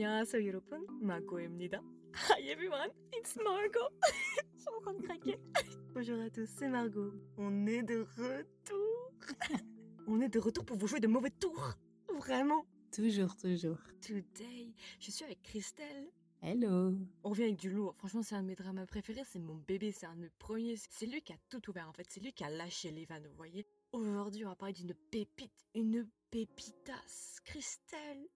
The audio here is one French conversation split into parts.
안녕하세요 여러분, Margot입니다. Hi everyone, it's Margot. Je suis en train de craquer. Bonjour à tous, c'est Margot. On est de retour. On est de retour pour vous jouer de mauvais tours. Vraiment. Toujours, toujours. Today, je suis avec Christelle. Hello. On revient avec du lourd. Franchement, c'est un de mes dramas préférés. C'est mon bébé, c'est un de mes premiers. C'est lui qui a tout ouvert en fait. C'est lui qui a lâché les vannes, vous voyez. Aujourd'hui, on va parler d'une pépite, une pépitas. Christelle.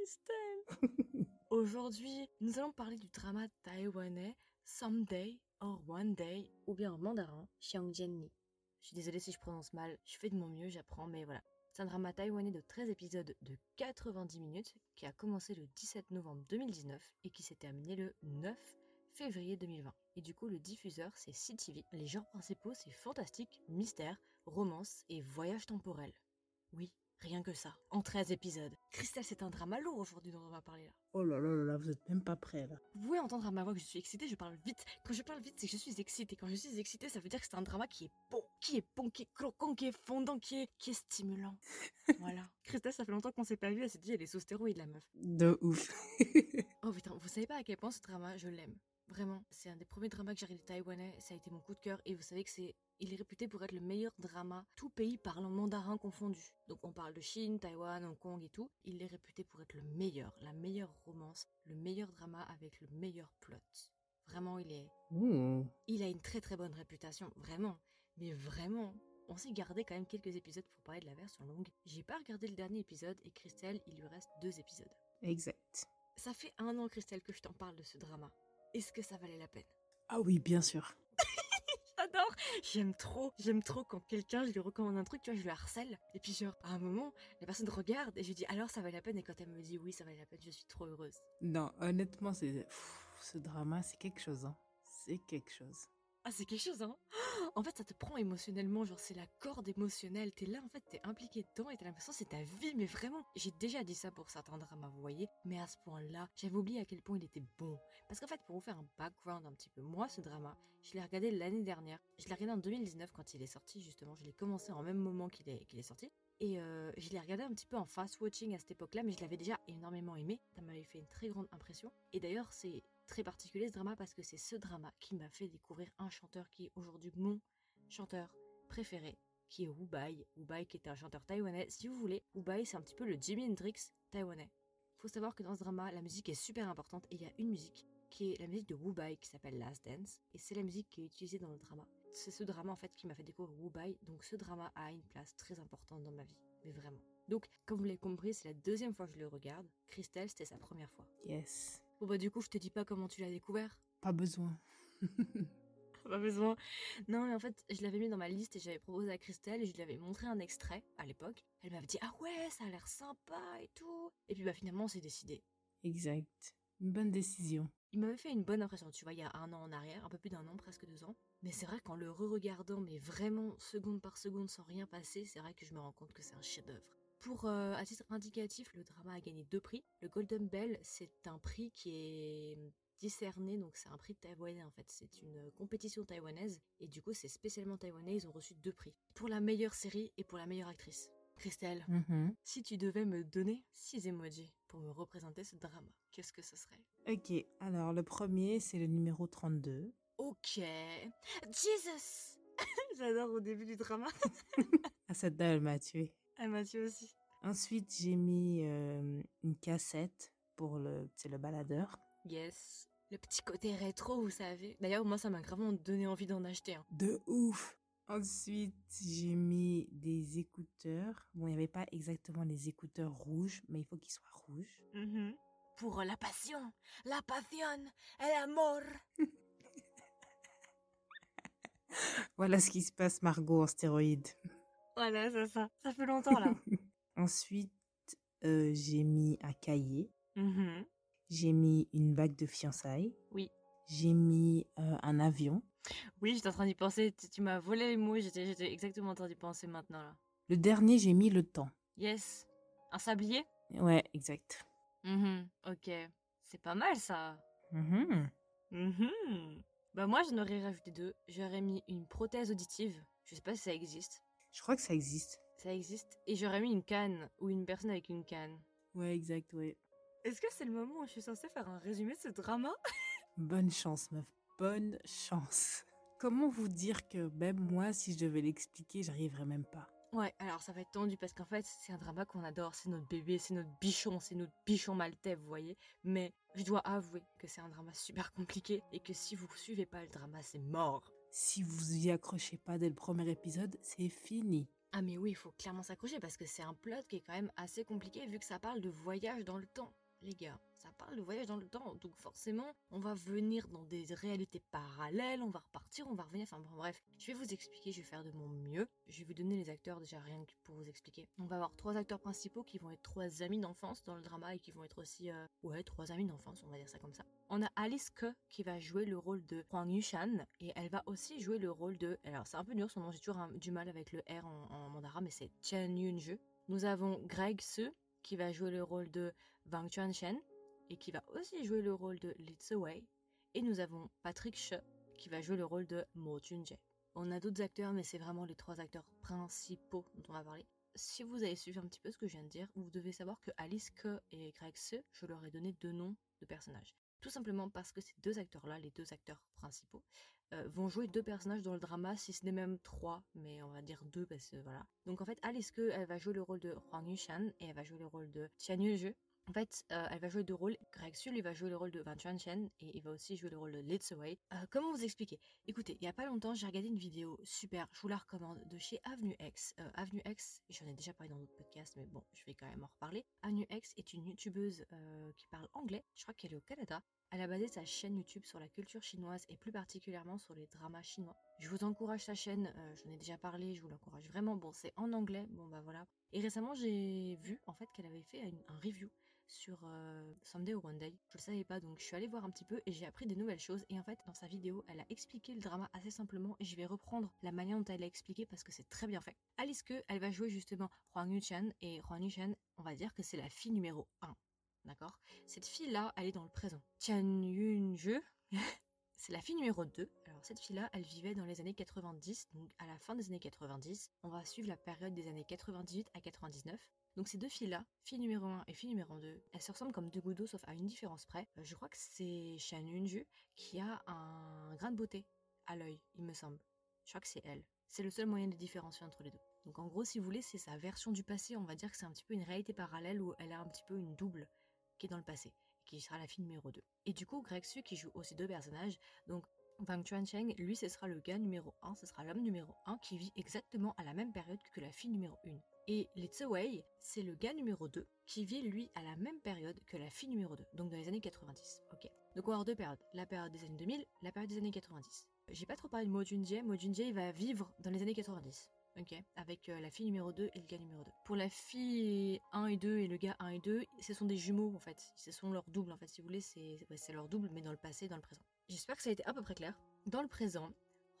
Christelle. Aujourd'hui, nous allons parler du drama taïwanais Someday or One Day, ou bien en mandarin, Xiangjianni. Je suis désolée si je prononce mal, je fais de mon mieux, j'apprends, mais voilà. C'est un drama taïwanais de 13 épisodes de 90 minutes qui a commencé le 17 novembre 2019 et qui s'est terminé le 9 février 2020. Et du coup, le diffuseur, c'est CTV. Les genres principaux, c'est fantastique, mystère, romance et voyage temporel. Oui, rien que ça, en 13 épisodes. Christelle, c'est un drama lourd aujourd'hui dont on va parler là. Oh là là là là, vous êtes même pas prêts là. Vous pouvez entendre à ma voix que je suis excitée, je parle vite. Quand je parle vite, c'est que je suis excitée. Quand je suis excitée, ça veut dire que c'est un drama qui est bon, qui est bon, qui est croquant, qui est fondant, qui est, qui est stimulant. voilà. Christelle, ça fait longtemps qu'on s'est pas vu, elle s'est dit, elle est sous stéroïde, la meuf. De ouf. Oh putain, vous savez pas à quel point ce drama, je l'aime. Vraiment, c'est un des premiers dramas que j'ai regardé taïwanais, ça a été mon coup de cœur et vous savez que c'est il est réputé pour être le meilleur drama, tout pays parlant mandarin confondu. Donc on parle de Chine, Taïwan, Hong Kong et tout. Il est réputé pour être le meilleur, la meilleure romance, le meilleur drama avec le meilleur plot. Vraiment, il est... Ouh. Il a une très très bonne réputation, vraiment. Mais vraiment, on s'est gardé quand même quelques épisodes pour parler de la version longue. J'ai pas regardé le dernier épisode et Christelle, il lui reste deux épisodes. Exact. Ça fait un an, Christelle, que je t'en parle de ce drama. Est-ce que ça valait la peine? Ah oui, bien sûr. J'adore J'aime trop, j'aime trop quand quelqu'un, je lui recommande un truc, tu vois, je le harcèle. Et puis genre, à un moment, la personne regarde et je lui dis alors ça valait la peine? Et quand elle me dit oui, ça valait la peine, je suis trop heureuse. Non, honnêtement, c'est ce drama, c'est quelque chose. Hein. C'est quelque chose. Ah, c'est quelque chose, hein En fait, ça te prend émotionnellement, genre c'est la corde émotionnelle. T'es là, en fait, t'es impliqué dedans et t'as l'impression c'est ta vie, mais vraiment. J'ai déjà dit ça pour certains dramas, vous voyez, mais à ce point-là, j'avais oublié à quel point il était bon. Parce qu'en fait, pour vous faire un background un petit peu, moi, ce drama, je l'ai regardé l'année dernière. Je l'ai regardé en 2019 quand il est sorti, justement. Je l'ai commencé en même moment qu'il est, est sorti. Et euh, je l'ai regardé un petit peu en fast-watching à cette époque-là, mais je l'avais déjà énormément aimé. Ça m'avait fait une très grande impression. Et d'ailleurs, c'est très particulier ce drama parce que c'est ce drama qui m'a fait découvrir un chanteur qui est aujourd'hui mon chanteur préféré, qui est Wu Bai. Wu Bai qui est un chanteur taïwanais. Si vous voulez, Wu Bai c'est un petit peu le Jimi Hendrix taïwanais. Faut savoir que dans ce drama, la musique est super importante et il y a une musique qui est la musique de Wu Bai qui s'appelle Last Dance et c'est la musique qui est utilisée dans le drama. C'est ce drama en fait qui m'a fait découvrir Wu Bai, donc ce drama a une place très importante dans ma vie, mais vraiment. Donc, comme vous l'avez compris, c'est la deuxième fois que je le regarde. Christelle, c'était sa première fois. Yes. Bon bah du coup, je te dis pas comment tu l'as découvert. Pas besoin. Pas besoin. Non, mais en fait, je l'avais mis dans ma liste et j'avais proposé à Christelle et je lui avais montré un extrait à l'époque. Elle m'avait dit ah ouais, ça a l'air sympa et tout. Et puis bah finalement, on s'est décidé. exact. Une bonne décision. Il m'avait fait une bonne impression, tu vois, il y a un an en arrière, un peu plus d'un an, presque deux ans. Mais c'est vrai qu'en le re-regardant, mais vraiment seconde par seconde sans rien passer, c'est vrai que je me rends compte que c'est un chef-d'œuvre. Pour euh, à titre indicatif, le drama a gagné deux prix. Le Golden Bell, c'est un prix qui est décerné, donc c'est un prix taïwanais en fait. C'est une compétition taïwanaise et du coup c'est spécialement taïwanais. Ils ont reçu deux prix pour la meilleure série et pour la meilleure actrice. Christelle, Mhm. si tu devais me donner six emojis pour me représenter ce drama, qu'est-ce que ce serait? Ok, alors le premier, c'est le numéro 32. Ok, Jesus. J'adore au début du drama. Ah, cette dame, elle m'a tué. Ah aussi. Ensuite, j'ai mis euh, une cassette pour le, c'est le baladeur. Yes. Le petit côté rétro, vous savez. D'ailleurs, moi, ça m'a gravement donné envie d'en acheter un. De ouf. Ensuite, j'ai mis des écouteurs. Bon, il n'y avait pas exactement les écouteurs rouges, mais il faut qu'ils soient rouges. Pour la passion, la passion et l'amour. Voilà ce qui se passe, Margot, en stéroïde. Voilà, c'est ça. Ça fait longtemps, là. Ensuite, euh, j'ai mis un cahier. Mhm. J'ai mis une bague de fiançailles. Oui. J'ai mis euh, un avion. Oui, j'étais en train d'y penser. Tu, tu m'as volé les mots. J'étais, j'étais exactement en train d'y penser maintenant, là. Le dernier, j'ai mis le temps. Yes. Un sablier? Ouais, exact. Mhm. Ok. C'est pas mal, ça. Mhm. Mhm. Bah, moi, j'en aurais rajouté deux. J'aurais mis une prothèse auditive. Je sais pas si ça existe. Je crois que ça existe. Ça existe. Et j'aurais mis une canne ou une personne avec une canne. Ouais, exact, ouais. Est-ce que c'est le moment où je suis censée faire un résumé de ce drama? Bonne chance, meuf. Bonne chance. Comment vous dire que même moi, si je devais l'expliquer, j'arriverais même pas? Ouais, alors ça va être tendu parce qu'en fait, c'est un drama qu'on adore, c'est notre bébé, c'est notre bichon, c'est notre bichon maltais, vous voyez. Mais je dois avouer que c'est un drama super compliqué et que si vous suivez pas le drama, c'est mort. Si vous y accrochez pas dès le premier épisode, c'est fini. Ah mais oui, il faut clairement s'accrocher parce que c'est un plot qui est quand même assez compliqué vu que ça parle de voyage dans le temps les gars. Ça parle de voyage dans le temps, donc forcément, on va venir dans des réalités parallèles, on va repartir, on va revenir, enfin bon, bref. Je vais vous expliquer, je vais faire de mon mieux. Je vais vous donner les acteurs déjà rien que pour vous expliquer. On va avoir trois acteurs principaux qui vont être trois amis d'enfance dans le drama et qui vont être aussi, euh, ouais, trois amis d'enfance, on va dire ça comme ça. On a Alice Ke qui va jouer le rôle de Huang Yushan et elle va aussi jouer le rôle de, alors c'est un peu dur son nom, j'ai toujours du mal avec le R en, en mandarin, mais c'est Chen Yunju. Nous avons Greg Se qui va jouer le rôle de Wang Chuan-shen et qui va aussi jouer le rôle de Li Wei. Et nous avons Patrick She qui va jouer le rôle de Mo Jun-jae. On a d'autres acteurs, mais c'est vraiment les trois acteurs principaux dont on va parler. Si vous avez suivi un petit peu ce que je viens de dire, vous devez savoir que Alice Ke et Greg Se, je leur ai donné deux noms de personnages. Tout simplement parce que ces deux acteurs-là, les deux acteurs principaux, euh, vont jouer deux personnages dans le drama, si ce n'est même trois, mais on va dire deux parce que voilà. Donc en fait, Alice Ke, elle va jouer le rôle de Huang Yushan et elle va jouer le rôle de Tian Yuzhe. En fait, euh, elle va jouer deux rôles. Greg Sul, il va jouer le rôle de Van Chuan et il va aussi jouer le rôle de Li Wei. Euh, comment vous expliquer? Écoutez, il y a pas longtemps, j'ai regardé une vidéo super, je vous la recommande, de chez Avenue X. Euh, Avenue X, j'en ai déjà parlé dans d'autres podcasts, mais bon, je vais quand même en reparler. Avenue X est une youtubeuse qui parle anglais. Je crois qu'elle est au Canada. Elle a basé sa chaîne YouTube sur la culture chinoise et plus particulièrement sur les dramas chinois. Je vous encourage sa chaîne, j'en ai déjà parlé, je vous l'encourage vraiment. Bon, c'est en anglais, bon bah voilà. Et récemment, j'ai vu en fait qu'elle avait fait un review sur euh, Someday or One Day. Je le savais pas, donc je suis allée voir un petit peu et j'ai appris des nouvelles choses. Et en fait, dans sa vidéo, elle a expliqué le drama assez simplement et je vais reprendre la manière dont elle l'a expliqué parce que c'est très bien fait. Alice Que, elle va jouer justement Huang Yuchan et Huang Yuchan, on va dire que c'est la fille numéro 1. D'accord? Cette fille-là, elle est dans le présent. Tian Yunju, c'est la fille numéro 2. Alors cette fille-là, elle vivait dans les années 90, donc à la fin des années 90. On va suivre la période des années 98 à 99. Donc ces deux filles-là, fille numéro 1 et fille numéro 2, elles se ressemblent comme deux gouttes d'eau sauf à une différence près. Euh, je crois que c'est Shan Yunju qui a un grain de beauté à l'œil, il me semble. Je crois que c'est elle. C'est le seul moyen de différencier entre les deux. Donc en gros, si vous voulez, c'est sa version du passé. On va dire que c'est un petit peu une réalité parallèle où elle a un petit peu une double qui est dans le passé, qui sera la fille numéro 2. Et du coup, Greg Su qui joue aussi deux personnages, donc Wang Chuancheng, lui, ce sera le gars numéro 1, ce sera l'homme numéro 1 qui vit exactement à la même période que la fille numéro 1. Et Li Wei, c'est le gars numéro 2 qui vit lui à la même période que la fille numéro 2, donc dans les années 90. Ok. Donc on va avoir deux périodes, la période des années 2000, la période des années 90. J'ai pas trop parlé de Mo Junjae, Mo Junjae va vivre dans les années 90. Ok, avec euh, la fille numéro 2 et le gars numéro 2. Pour la fille 1 et 2 et le gars 1 et 2, ce sont des jumeaux en fait. Ce sont leurs doubles en fait, si vous voulez, c'est leur double, mais dans le passé, dans le présent. J'espère que ça a été à peu près clair. Dans le présent,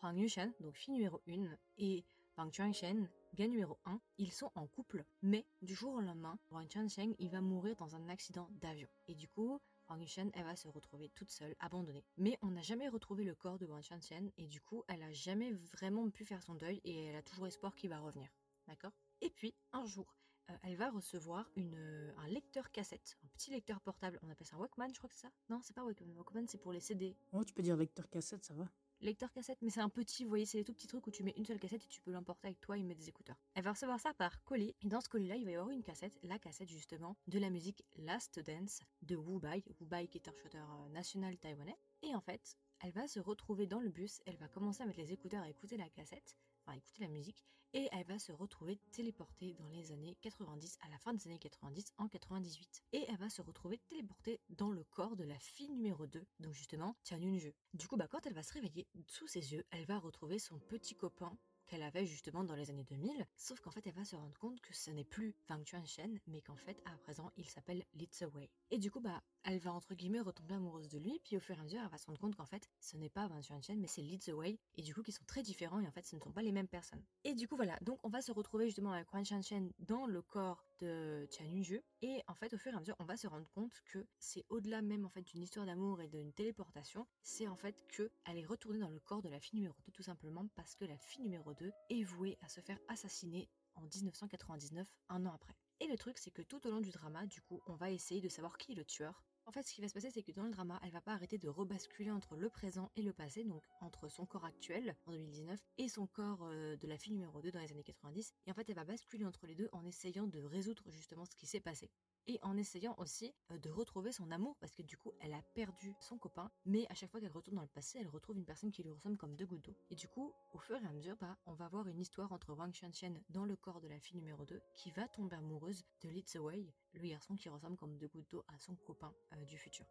Huang Yushan, donc fille numéro 1, et Wang Chuanshen, gars numéro 1, ils sont en couple, mais du jour au lendemain, Wang Chuansheng, il va mourir dans un accident d'avion. Et du coup, Wang Yushan, elle va se retrouver toute seule, abandonnée. Mais on n'a jamais retrouvé le corps de Wang Chuansheng, et du coup, elle a jamais vraiment pu faire son deuil, et elle a toujours espoir qu'il va revenir. D'accord? Et puis, un jour, euh, elle va recevoir une, un lecteur cassette, un petit lecteur portable. On appelle ça un Walkman, je crois que c'est ça? Non, c'est pas Walkman. Walkman, c'est pour les CD. Oh, tu peux dire lecteur cassette, ça va? Lecteur cassette, mais c'est un petit, vous voyez, c'est les tout petits trucs où tu mets une seule cassette et tu peux l'emporter avec toi et mettre des écouteurs. Elle va recevoir ça par colis, et dans ce colis-là, il va y avoir une cassette, la cassette justement de la musique Last Dance de Wu Bai, Wu Bai qui est un chanteur euh, national taïwanais. Et en fait, elle va se retrouver dans le bus, elle va commencer à mettre les écouteurs et écouter la cassette, enfin écouter la musique, et elle va se retrouver téléportée dans les années 90, à la fin des années 90, en 98. Et elle va se retrouver téléportée dans le corps de la fille numéro 2, donc justement Tian Yunju. Du coup, bah, quand elle va se réveiller, sous ses yeux, elle va retrouver son petit copain qu'elle avait justement dans les années 2000, sauf qu'en fait elle va se rendre compte que ce n'est plus Wang Chuan-shen, mais qu'en fait à présent il s'appelle Li Wei. Et du coup bah elle va entre guillemets retomber amoureuse de lui, puis au fur et à mesure elle va se rendre compte qu'en fait ce n'est pas Wang Chuan-shen, mais c'est Li Wei, et du coup qui sont très différents et en fait ce ne sont pas les mêmes personnes. Et du coup voilà, donc on va se retrouver justement avec Wang Chuan-shen dans le corps de Tian Yunju, et en fait au fur et à mesure on va se rendre compte que c'est au-delà même en fait d'une histoire d'amour et d'une téléportation, c'est en fait que elle est retournée dans le corps de la fille numéro 2 tout simplement parce que la fille numéro 2 2 est voué à se faire assassiner en 1999, un an après. Et le truc, c'est que tout au long du drama, du coup, on va essayer de savoir qui est le tueur. En fait, ce qui va se passer, c'est que dans le drama, elle va pas arrêter de rebasculer entre le présent et le passé, donc entre son corps actuel en 2019 et son corps euh, de la fille numéro 2 dans les années 90. Et en fait, elle va basculer entre les deux en essayant de résoudre justement ce qui s'est passé et en essayant aussi de retrouver son amour parce que du coup elle a perdu son copain mais à chaque fois qu'elle retourne dans le passé elle retrouve une personne qui lui ressemble comme deux gouttes d'eau. Et du coup au fur et à mesure bah, on va voir une histoire entre Wang Shanchen dans le corps de la fille numéro 2 qui va tomber amoureuse de Li Wei le garçon qui ressemble comme deux gouttes d'eau à son copain du futur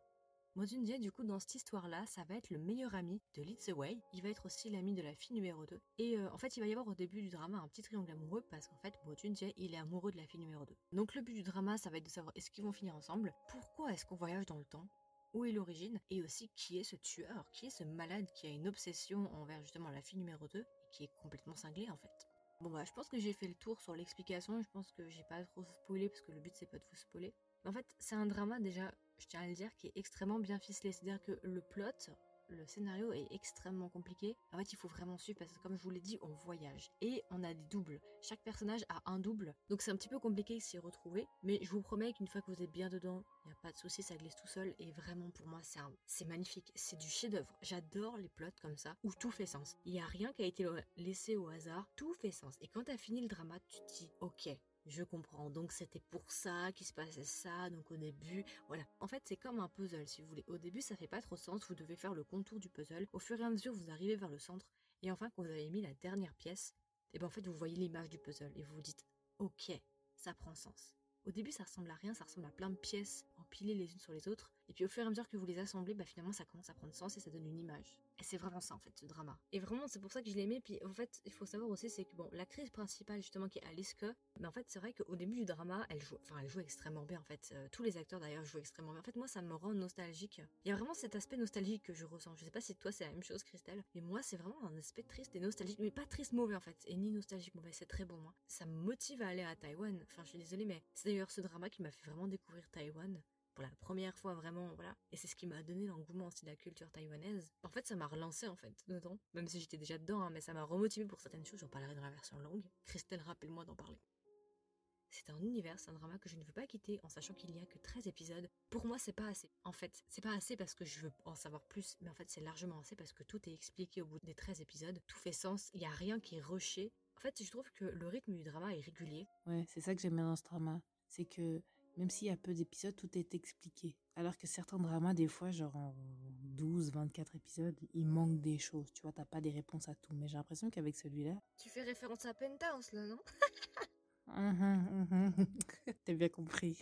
Modunjie, du coup, dans cette histoire-là, ça va être le meilleur ami de Li Wei. Il va être aussi l'ami de la fille numéro 2. Et euh, en fait, il va y avoir au début du drama un petit triangle amoureux parce qu'en fait, Modunjie, il est amoureux de la fille numéro 2. Donc le but du drama, ça va être de savoir est-ce qu'ils vont finir ensemble, pourquoi est-ce qu'on voyage dans le temps, où est l'origine, et aussi qui est ce tueur, qui est ce malade qui a une obsession envers justement la fille numéro 2 et qui est complètement cinglé en fait? Bon bah je pense que j'ai fait le tour sur l'explication, je pense que j'ai pas trop spoilé parce que le but c'est pas de vous spoiler. Mais en fait c'est un drama déjà je tiens à le dire, qui est extrêmement bien ficelé. C'est-à-dire que le plot, le scénario est extrêmement compliqué. En fait, il faut vraiment suivre parce que comme je vous l'ai dit, on voyage. Et on a des doubles. Chaque personnage a un double. Donc c'est un petit peu compliqué de s'y retrouver. Mais je vous promets qu'une fois que vous êtes bien dedans, il n'y a pas de souci, ça glisse tout seul. Et vraiment, pour moi, c'est, magnifique. C'est du chef-d'œuvre. J'adore les plots comme ça, où tout fait sens. Il n'y a rien qui a été laissé au hasard. Tout fait sens. Et quand tu as fini le drama, tu te dis, ok, je comprends. Donc c'était pour ça qu'il se passait ça. Donc au début, voilà. En fait, c'est comme un puzzle, si vous voulez. Au début, ça fait pas trop sens. Vous devez faire le contour du puzzle. Au fur et à mesure, vous arrivez vers le centre. Et enfin, quand vous avez mis la dernière pièce, et eh ben en fait, vous voyez l'image du puzzle et vous vous dites, ok, ça prend sens. Au début, ça ressemble à rien, ça ressemble à plein de pièces empilées les unes sur les autres. Et puis au fur et à mesure que vous les assemblez, bah finalement ça commence à prendre sens et ça donne une image. Et c'est vraiment ça en fait, ce drama. Et vraiment, c'est pour ça que je l'aimais. Puis en fait, il faut savoir aussi, c'est que bon, l'actrice principale justement qui est Alice mais en fait, c'est vrai qu'au début du drama, elle joue, enfin, elle joue extrêmement bien en fait. Euh, tous les acteurs d'ailleurs jouent extrêmement bien. En fait, moi, ça me rend nostalgique. Il y a vraiment cet aspect nostalgique que je ressens. Je sais pas si toi c'est la même chose, Christelle, mais moi, c'est vraiment un aspect triste et nostalgique, mais pas triste mauvais en fait, et ni nostalgique mauvais. C'est très bon. Moi, ça me motive à aller à Taïwan. Enfin, je suis désolée, mais c'est d'ailleurs ce drama qui m'a fait vraiment découvrir Taïwan pour la première fois vraiment, voilà. Et c'est ce qui m'a donné l'engouement aussi de la culture taïwanaise. En fait, ça m'a relancé en fait dedans, même si j'étais déjà dedans, hein, mais ça m'a remotivé pour certaines choses. J'en parlerai dans la version longue. Christelle, rappelle-moi d'en parler. C'est un univers, c'est un drama que je ne veux pas quitter en sachant qu'il n'y a que 13 épisodes. Pour moi, c'est pas assez. En fait, c'est pas assez parce que je veux en savoir plus, mais en fait, c'est largement assez parce que tout est expliqué au bout des 13 épisodes. Tout fait sens, il n'y a rien qui est rushé. En fait, je trouve que le rythme du drama est régulier. Ouais, c'est ça que j'aime bien dans ce drama. C'est que même s'il y a peu d'épisodes, tout est expliqué. Alors que certains dramas, des fois, genre en 12, 24 épisodes, il manque des choses. Tu vois, t'as pas des réponses à tout. Mais j'ai l'impression qu'avec celui-là. Tu fais référence à Penthouse, là, non? Mmh T'as bien compris.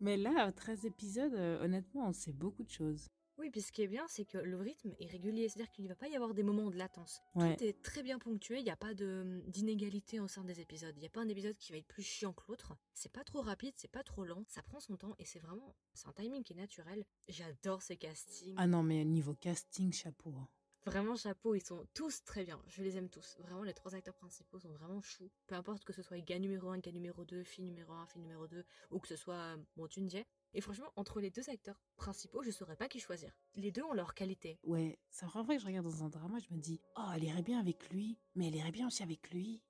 Mais là, 13 épisodes, euh, honnêtement, on sait beaucoup de choses. Oui, puis ce qui est bien, c'est que le rythme est régulier, c'est-à-dire qu'il ne va pas y avoir des moments de latence. Tout est très bien ponctué, il n'y a pas de d'inégalité au sein des épisodes. Il n'y a pas un épisode qui va être plus chiant que l'autre. C'est pas trop rapide, c'est pas trop lent, ça prend son temps et c'est vraiment, c'est un timing qui est naturel. J'adore ces castings. Ah non, mais niveau casting, chapeau. Hein. Vraiment chapeau, ils sont tous très bien. Je les aime tous. Vraiment, les trois acteurs principaux sont vraiment choux. Peu importe que ce soit gars numéro 1, gars numéro 2, fille numéro 1, fille numéro 2, ou que ce soit bon, Tunjie. Et franchement, entre les deux acteurs principaux, je saurais pas qui choisir. Les deux ont leur qualité. Ouais, c'est vrai que je regarde dans un drama, je me dis, oh, elle irait bien avec lui, mais elle irait bien aussi avec lui.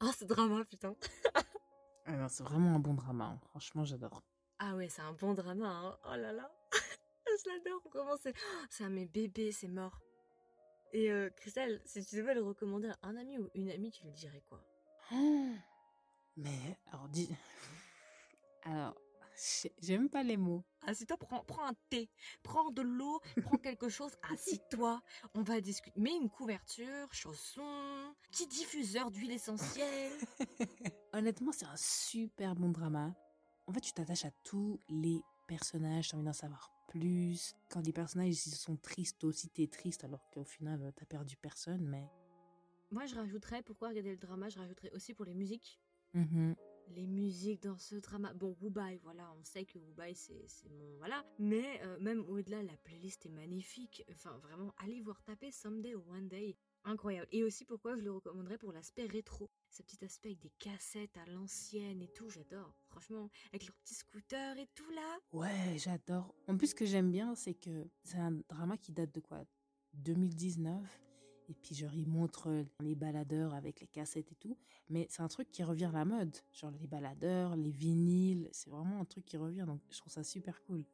Oh, ce drama, putain. Alors, c'est vraiment un bon drama, hein. franchement, j'adore. Ah ouais, c'est un bon drama, hein. oh là là. je l'adore, comment c'est. C'est un mes bébés, c'est mort. Et euh, Christelle, si tu devais le recommander à un ami ou une amie, tu lui dirais quoi? Mais, alors, dis. Alors, J'aime pas les mots. Assis-toi, prends, prends un thé, prends de l'eau, prends quelque chose, assis-toi, on va discuter. Mets une couverture, chaussons, petit diffuseur d'huile essentielle. Honnêtement, c'est un super bon drama. En fait, tu t'attaches à tous les personnages, t'as envie d'en savoir plus. Quand les personnages ils sont tristes, aussi t'es triste alors qu'au final t'as perdu personne, mais... Moi je rajouterais, pourquoi regarder le drama, je rajouterais aussi pour les musiques. Mmh les musiques dans ce drama. Bon, Wubai, voilà, on sait que Wubai, c'est mon. Voilà. Mais euh, même au-delà, la playlist est magnifique. Enfin, vraiment, allez voir taper Someday or One Day. Incroyable. Et aussi, pourquoi je le recommanderais pour l'aspect rétro? Ce petit aspect avec des cassettes à l'ancienne et tout, j'adore. Franchement, avec leurs petits scooters et tout là. Ouais, j'adore. En plus, ce que j'aime bien, c'est que c'est un drama qui date de quoi? 2019 Et puis, genre, ils montrent les baladeurs avec les cassettes et tout. Mais c'est un truc qui revient à la mode. Genre, les baladeurs, les vinyles, c'est vraiment un truc qui revient. Donc, je trouve ça super cool.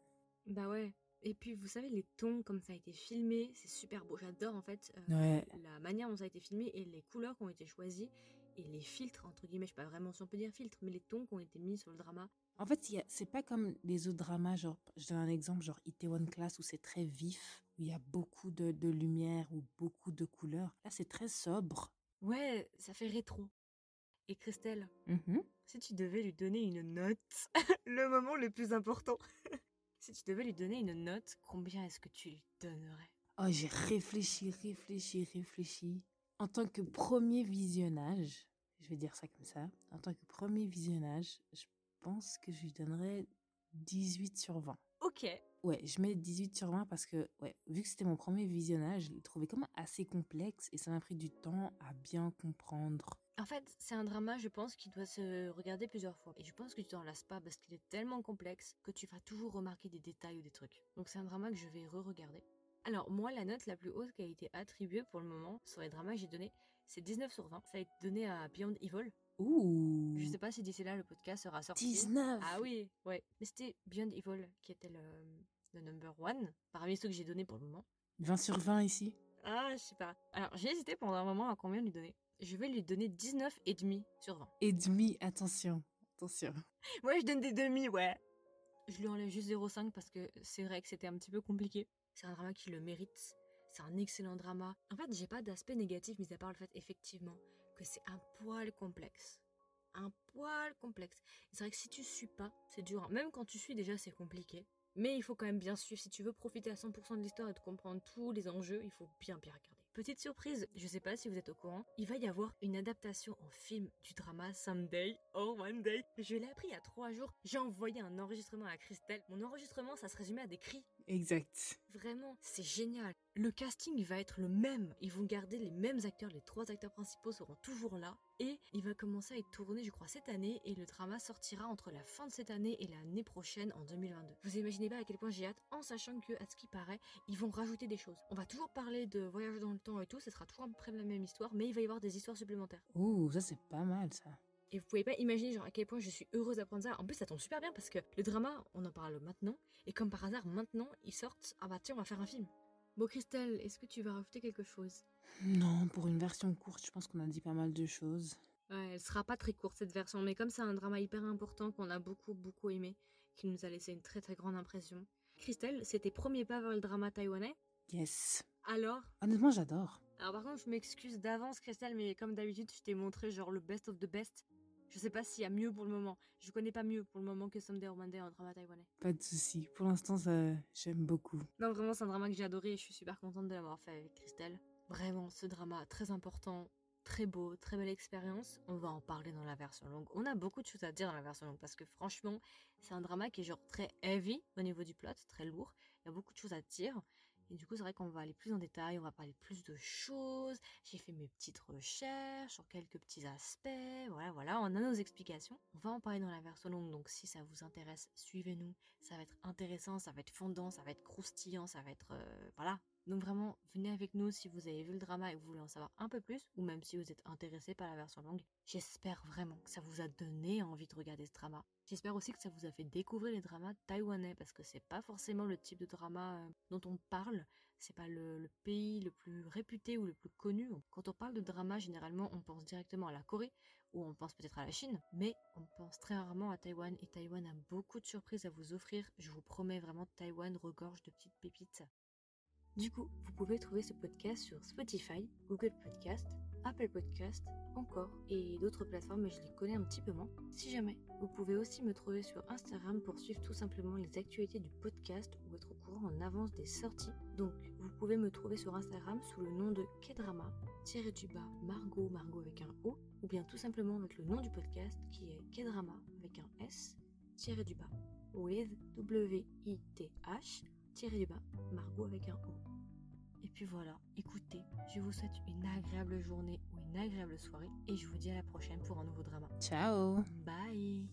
Bah ouais. Et puis, vous savez, les tons, comme ça a été filmé, c'est super beau. J'adore, en fait, euh, Ouais. la manière dont ça a été filmé et les couleurs qui ont été choisies et les filtres, entre guillemets, je sais pas vraiment si on peut dire filtres, mais les tons qui ont été mis sur le drama. En fait, c'est pas comme les autres dramas, genre, je donne un exemple, genre Itaewon Class, où c'est très vif, où il y a beaucoup de, de lumière ou beaucoup de couleurs. Là, c'est très sobre. Ouais, ça fait rétro. Et Christelle, Mhm. si tu devais lui donner une note, le moment le plus important, si tu devais lui donner une note, combien est-ce que tu lui donnerais? Oh, j'ai réfléchi, réfléchi, réfléchi. En tant que premier visionnage, je vais dire ça comme ça, en tant que premier visionnage, je pense que je lui donnerais 18 sur 20. Ok. Ouais, je mets 18 sur 20 parce que, ouais, vu que c'était mon premier visionnage, je l'ai trouvé même assez complexe et ça m'a pris du temps à bien comprendre. En fait, c'est un drama, je pense, qui doit se regarder plusieurs fois. Et je pense que tu t'en lasses pas parce qu'il est tellement complexe que tu vas toujours remarquer des détails ou des trucs. Donc c'est un drama que je vais re-regarder. Alors moi, la note la plus haute qui a été attribuée pour le moment sur les dramas que j'ai donné, c'est 19 sur 20. Ça a été donné à Beyond Evil. Ouh Je sais pas si d'ici là le podcast sera sorti. 19 Ah oui, ouais. Mais c'était Beyond Evil qui était le, le number one parmi ceux que j'ai donné pour le moment. 20 sur 20 ici Ah, je sais pas. Alors j'ai hésité pendant un moment à combien lui donner. Je vais lui donner 19 et demi sur 20. Et demi, attention, attention. Moi, je donne des demi, ouais. Je lui enlève juste 0,5 parce que c'est vrai que c'était un petit peu compliqué. C'est un drama qui le mérite. C'est un excellent drama. En fait, j'ai pas d'aspect négatif, mis à part le fait, effectivement, que c'est un poil complexe. Un poil complexe. C'est vrai que si tu suis pas, c'est dur. hein. Même quand tu suis, déjà, c'est compliqué. Mais il faut quand même bien suivre. Si tu veux profiter à 100% de l'histoire et de comprendre tous les enjeux, il faut bien bien regarder. Petite surprise, je sais pas si vous êtes au courant, il va y avoir une adaptation en film du drama Someday or One Day. Je l'ai appris il y a trois jours. J'ai envoyé un enregistrement à Christelle. Mon enregistrement, ça se résumait à des cris. Exact. Vraiment, c'est génial. Le casting va être le même. Ils vont garder les mêmes acteurs. Les trois acteurs principaux seront toujours là. Et il va commencer à être tourné, je crois, cette année. Et le drama sortira entre la fin de cette année et l'année prochaine, en 2022. Vous imaginez pas à quel point j'ai hâte, en sachant que, à ce qui paraît, ils vont rajouter des choses. On va toujours parler de voyage dans le temps et tout. Ce sera toujours à peu près la même histoire. Mais il va y avoir des histoires supplémentaires. Ouh, ça c'est pas mal ça. Et vous pouvez pas imaginer genre à quel point je suis heureuse d'apprendre ça. En plus, ça tombe super bien parce que le drama, on en parle maintenant. Et comme par hasard, maintenant, ils sortent. Ah bah tiens, on va faire un film. Bon, Christelle, est-ce que tu vas rajouter quelque chose? Non, pour une version courte, je pense qu'on a dit pas mal de choses. Ouais, elle sera pas très courte cette version, mais comme c'est un drama hyper important qu'on a beaucoup, beaucoup aimé, qui nous a laissé une très, très grande impression. Christelle, c'est tes premiers pas vers le drama taïwanais? Yes. Alors? Honnêtement, j'adore. Alors par contre, je m'excuse d'avance, Christelle, mais comme d'habitude, je t'ai montré genre le best of the best. Je sais pas s'il y a mieux pour le moment. Je connais pas mieux pour le moment que Someday or Monday en drama taïwanais. Pas de souci. Pour l'instant, ça, j'aime beaucoup. Non, vraiment, c'est un drama que j'ai adoré et je suis super contente de l'avoir fait avec Christelle. Vraiment, ce drama très important, très beau, très belle expérience. On va en parler dans la version longue. On a beaucoup de choses à dire dans la version longue parce que franchement, c'est un drama qui est genre très heavy au niveau du plot, très lourd. Il y a beaucoup de choses à dire. Et du coup, c'est vrai qu'on va aller plus en détail, on va parler plus de choses. J'ai fait mes petites recherches sur quelques petits aspects. Voilà, voilà, on a nos explications. On va en parler dans la version longue, donc si ça vous intéresse, suivez-nous. Ça va être intéressant, ça va être fondant, ça va être croustillant, ça va être... euh, voilà. Donc vraiment, venez avec nous si vous avez vu le drama et vous voulez en savoir un peu plus, ou même si vous êtes intéressé par la version longue. J'espère vraiment que ça vous a donné envie de regarder ce drama. J'espère aussi que ça vous a fait découvrir les dramas taïwanais, parce que c'est pas forcément le type de drama euh, dont on parle. C'est pas le, le pays le plus réputé ou le plus connu. Quand on parle de drama, généralement, on pense directement à la Corée, ou on pense peut-être à la Chine, mais on pense très rarement à Taïwan, et Taïwan a beaucoup de surprises à vous offrir. Je vous promets vraiment, Taïwan regorge de petites pépites. Du coup, vous pouvez trouver ce podcast sur Spotify, Google Podcast, Apple Podcast, encore, et d'autres plateformes, mais je les connais un petit peu moins. Si jamais, vous pouvez aussi me trouver sur Instagram pour suivre tout simplement les actualités du podcast ou être au courant en avance des sorties. Donc, vous pouvez me trouver sur Instagram sous le nom de Kedrama, tiré du bas Margot, Margot avec un O, ou bien tout simplement avec le nom du podcast qui est Kedrama avec un S, tiré du bas, with W-I-T-H, tiré du bas, Margot avec un O. Et puis voilà, écoutez, je vous souhaite une agréable journée ou une agréable soirée et je vous dis à la prochaine pour un nouveau drama. Ciao Bye